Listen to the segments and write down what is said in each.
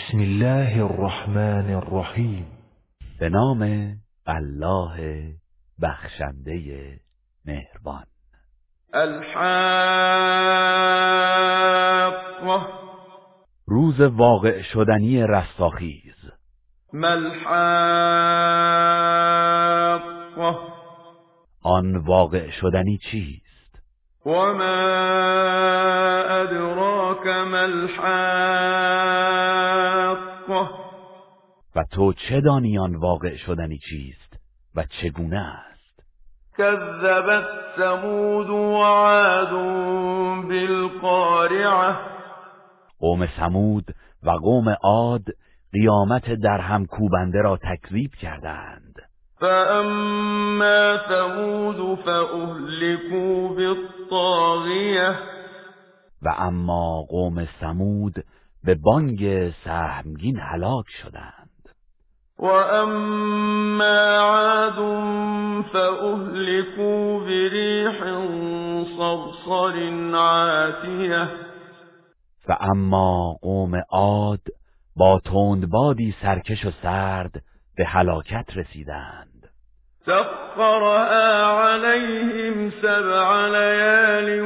بسم الله الرحمن الرحیم. به نام الله بخشنده مهربان. الحاقه روز واقع شدنی رستاخیز. ملحاقه آن واقع شدنی چیست؟ وما ادراك ما الحاقه و تو چه دانی آن واقع شدنی چیست و چگونه است؟ كذبت ثمود وعاد بالقارعه قوم سمود و قوم عاد قیامت در هم کوبنده را تکذیب کردند. فأما ثمود فأهلكوا بالطاغية و اما قوم سمود به بانگ سهمگین هلاک شدند. وأما عاد فأهلكوا بريح صرصر عاتية و اما قوم عاد با تندبادی سرکش و سرد به هلاکت رسیدند. سخرها عليهم سبع ليال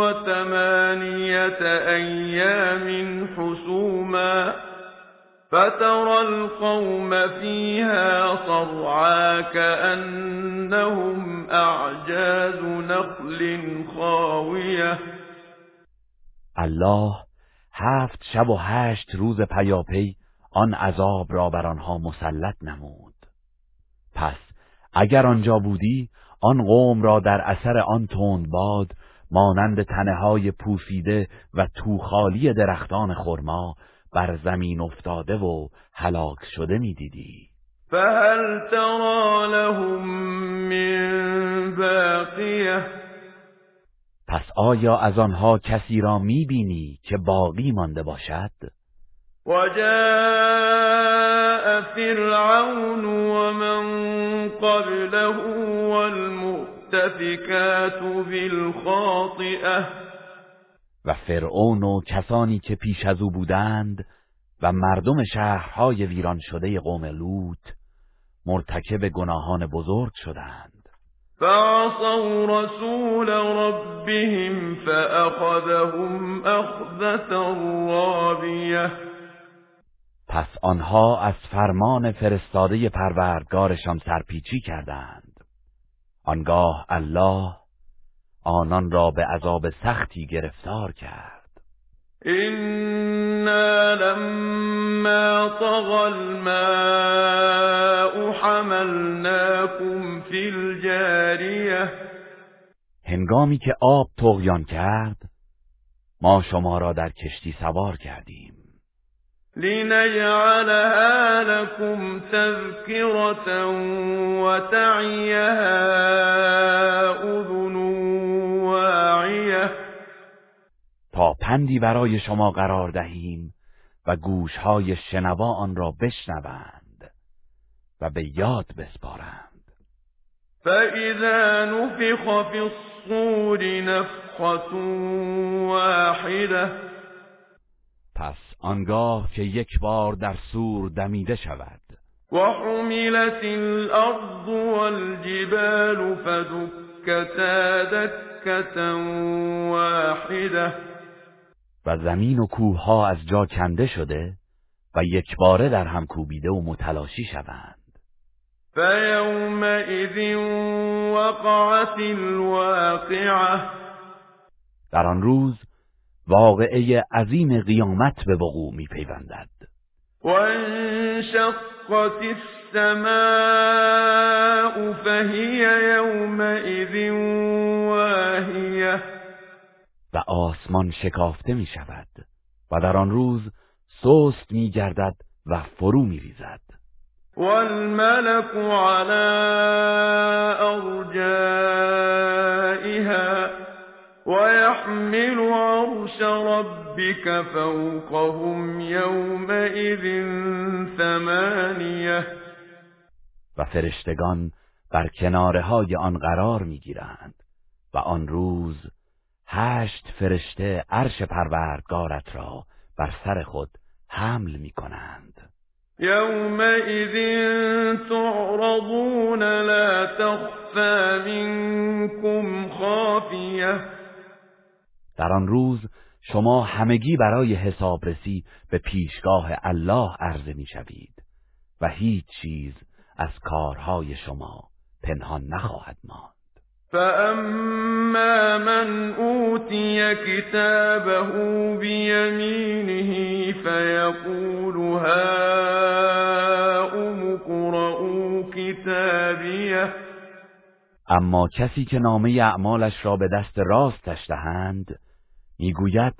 وثمانية أيام حسوما فترى القوم فيها صرعا كأنهم أعجاز نخل خاوية. الله هفت شب و هشت روز پیاپی آن عذاب را بر آنها مسلط نمود. پس اگر آنجا بودی آن قوم را در اثر آن تند باد مانند تنه های پوسیده و توخالی درختان خرما بر زمین افتاده و هلاک شده می‌دیدی. فهل ترى لهم من باقیه. پس آیا از آنها کسی را می‌بینی که باقی مانده باشد؟ وجاء فرعون ومن قبله والمؤتفكات بالخاطئه و فرعون و کسانی که پیش از او بودند و مردم شهرهای ویران شده قوم لوط مرتکب گناهان بزرگ شدند. فعصوا رسول ربهم فأخذهم أخذة رابية. پس آنها از فرمان فرستاده پروردگارشان سرپیچی کردند. آنگاه الله آنان را به عذاب سختی گرفتار کرد. إنا لما طغى الماء حملناكم في الجارية. هنگامی که آب تغیان کرد ما شما را در کشتی سوار کردیم. لنجعلها لكم تذكرة وتعيها أذن واعية تا پندی برای شما قرار دهیم و گوشهای شنوا آن را بشنوند و به یاد بسپارند. فإذا نفخ في الصور نفخة واحدة پس آنگاه که یک بار در سور دمیده شود. وحملت الأرض والجبال فدكتا دكة واحدة و زمین و کوه از جا کنده شده و یک باره در هم کوبیده و متلاشی شوند. فيومئذ وقعت الواقعة در آن روز واقعه عظیم قیامت به وقوع می پیوندد وانشقت السماء فهي يومئذ واهية و آسمان شکافته می شود و در آن روز سست می گردد و فرو می ریزد والملك على أرجائها ويحمل عرش ربك فوقهم يومئذ ثمانية. و فرشتگان بر کناره های آن قرار می گیرند و آن روز هشت فرشته عرش پروردگارت را بر سر خود حمل می کنند يومئذ تعرضون لا تخفى منكم خافیه در آن روز شما همگی برای حسابرسی به پیشگاه الله عرضه می شوید و هیچ چیز از کارهای شما پنهان نخواهد ماند. فأما من أوتي كتابه بيمينه فيقول هاؤم اقرءوا كتابيه اما کسی که نامه اعمالش را به دست راستش دهند می‌گوید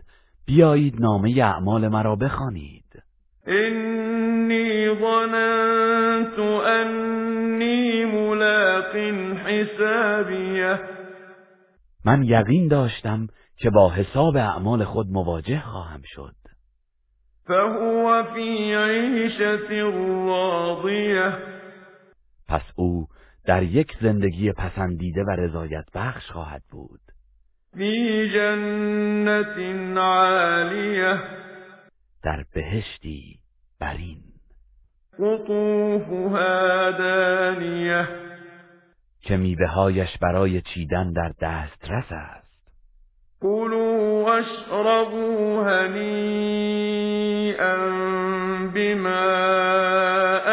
بیایید نامه اعمال مرا بخوانید. إني ظننت أني ملاق حسابيه من یقین داشتم که با حساب اعمال خود مواجه خواهم شد. فهو في عيشة راضية پس او در یک زندگی پسندیده و رضایت بخش خواهد بود. في جنة عالية. در بهشتی برین. قطوفها دانية که میوههایش برای چیدن در دسترس است. كلوا واشربوا هنيئا بما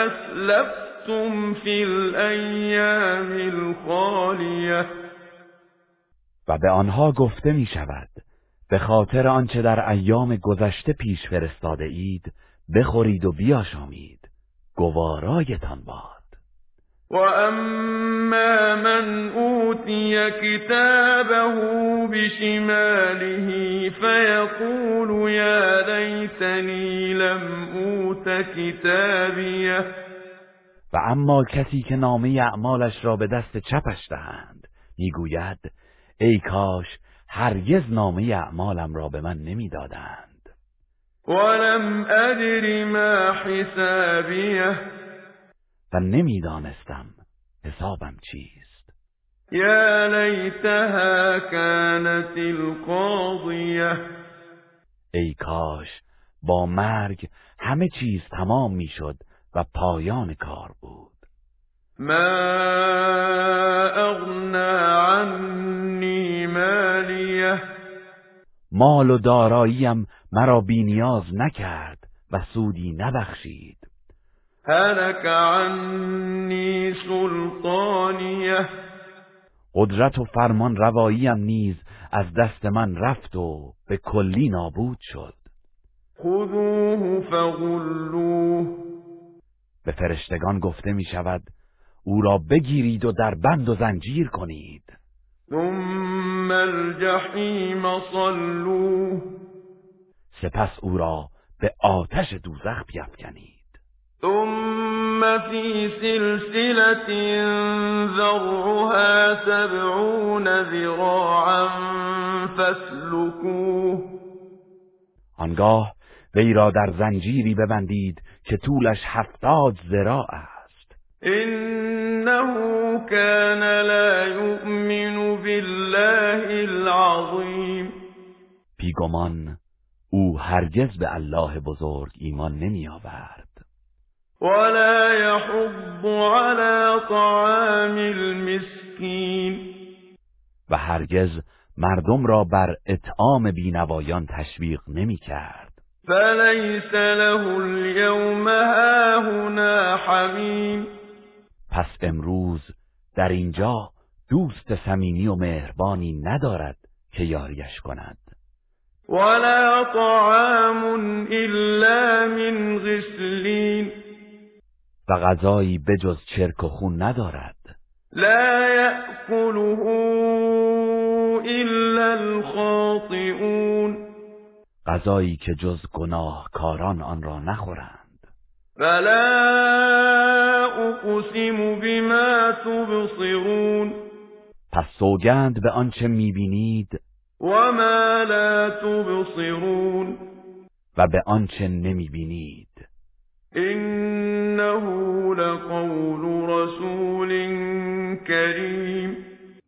أسلفتم في الأيام الخالية و به آنها گفته می شود به خاطر آنچه در ایام گذشته پیش فرستاده اید بخورید و بیاشامید. گوارایتان باد. وأما من أوتي كتابه بشماله فيقول يا ليتني لم أوت كتابيه و اما کسی که نامه اعمالش را به دست چپش دهند می‌گوید ای کاش هرگز نامه اعمالم را به من نمی‌دادند. ولم أدر ما حسابيه و نمی‌دانستم حسابم چیست. يا ليتها كانت القاضية ای کاش با مرگ همه چیز تمام می‌شد و پایان کار بود. ما أغنى عني ماليه؟ مال و داراییم مرا بینیاز نکرد و سودی نبخشید. هلك عني سلطانيه؟ قدرت و فرمان رواییم نیز از دست من رفت و به کلی نابود شد. خذوه فغلوه. به فرشتگان گفته می شود او را بگیرید و در بند و زنجیر کنید. ثم الجحیم صلوه. سپس او را به آتش دوزخ بیفکنید. ثم في سلسلة ذرعها سبعون ذراعا فاسلكوه آنگاه وی را در زنجیری ببندید که طولش هفتاد ذراع است. إنه كان لا يؤمن بالله العظيم بیگمان او هرگز به الله بزرگ ایمان نمی آورد ولا يحض على طعام المسكين و هرگز مردم را بر اطعام بینوایان تشویق نمی کرد فليس له اليوم هاهنا حميم پس امروز در اینجا دوست صمیمی و مهربانی ندارد که یاریش کند. ولا طعام إلا من غسلين. و غذایی بجز چرک و خون ندارد. لا يأكله إلا الخاطئون. غذایی که جز گناهکاران آن را نخورند. فلا أقسم بما تبصرون. پس سوگند به آنچه می‌بینید وما لا تبصرون. و به آنچه نمی‌بینید. إنه لقول رسول كريم.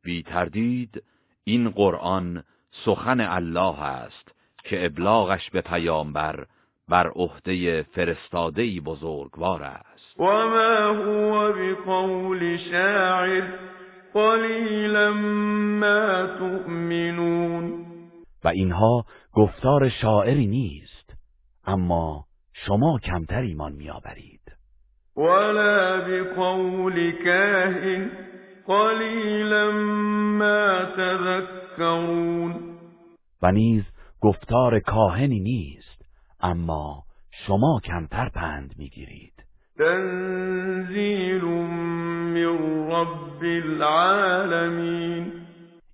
بی تردید این قرآن سخن الله است که ابلاغش به پیامبر بر عهده فرستادهی بزرگوار است. و ما هو بقول شاعر قلیلا ما تؤمنون. و اینها گفتار شاعری نیست اما شما کمتر ایمان میآورید. ولا بقول كاهن قلیلا ما تذكرون. و نیز گفتار کاهنی نیست اما شما کمتر پند می‌گیرید. تنزیل من رب العالمین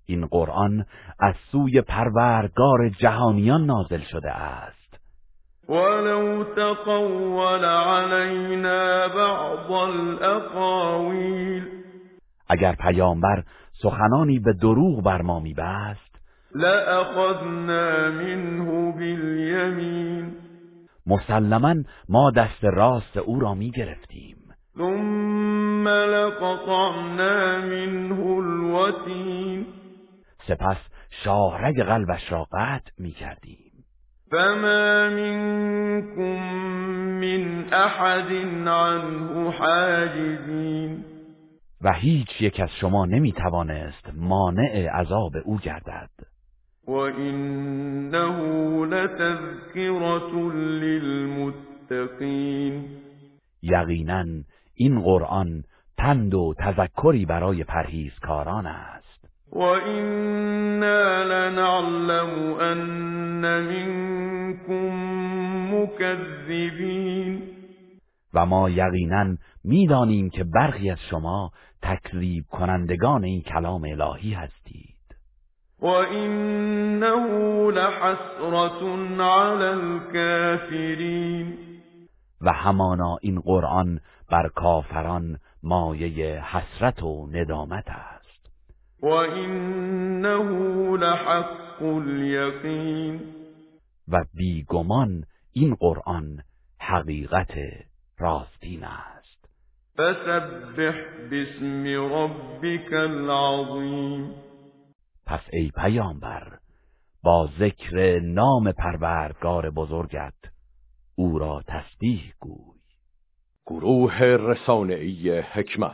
این قرآن از سوی پروردگار جهانیان نازل شده است. ولو تقول علينا بعض الاقاویل اگر پیامبر سخنانی به دروغ بر ما میبست لأخذنا منه بالیمین مسلما ما دست راست او را می‌گرفتیم ثم لقطعنا منه الوتین. سپس شاهرگ قلبش را قطع می‌کردیم فما منكم من احد عنه حاجزین. و هیچ یک از شما نمی‌توانست مانع عذاب او گردد. وإنه لتذكرة للمتقين یقینا این قرآن پند و تذکری برای پرهیزکاران است. وإنا لنعلم أن منكم مكذبين و ما یقینا می‌دانیم که برخی از شما تکذیب کنندگان این کلام الهی هستید. وإنه لحسرة على الكافرين. و همانا این قرآن بر کافران مایه حسرت و ندامت است. وإنه لحق اليقين. و بیگمان این قرآن حقیقت راستین است. فسبح باسم ربك العظیم پس ای پیامبر با ذکر نام پروردگار بزرگت او را تسبیح گوی. گروه رسانه‌ای حکمت.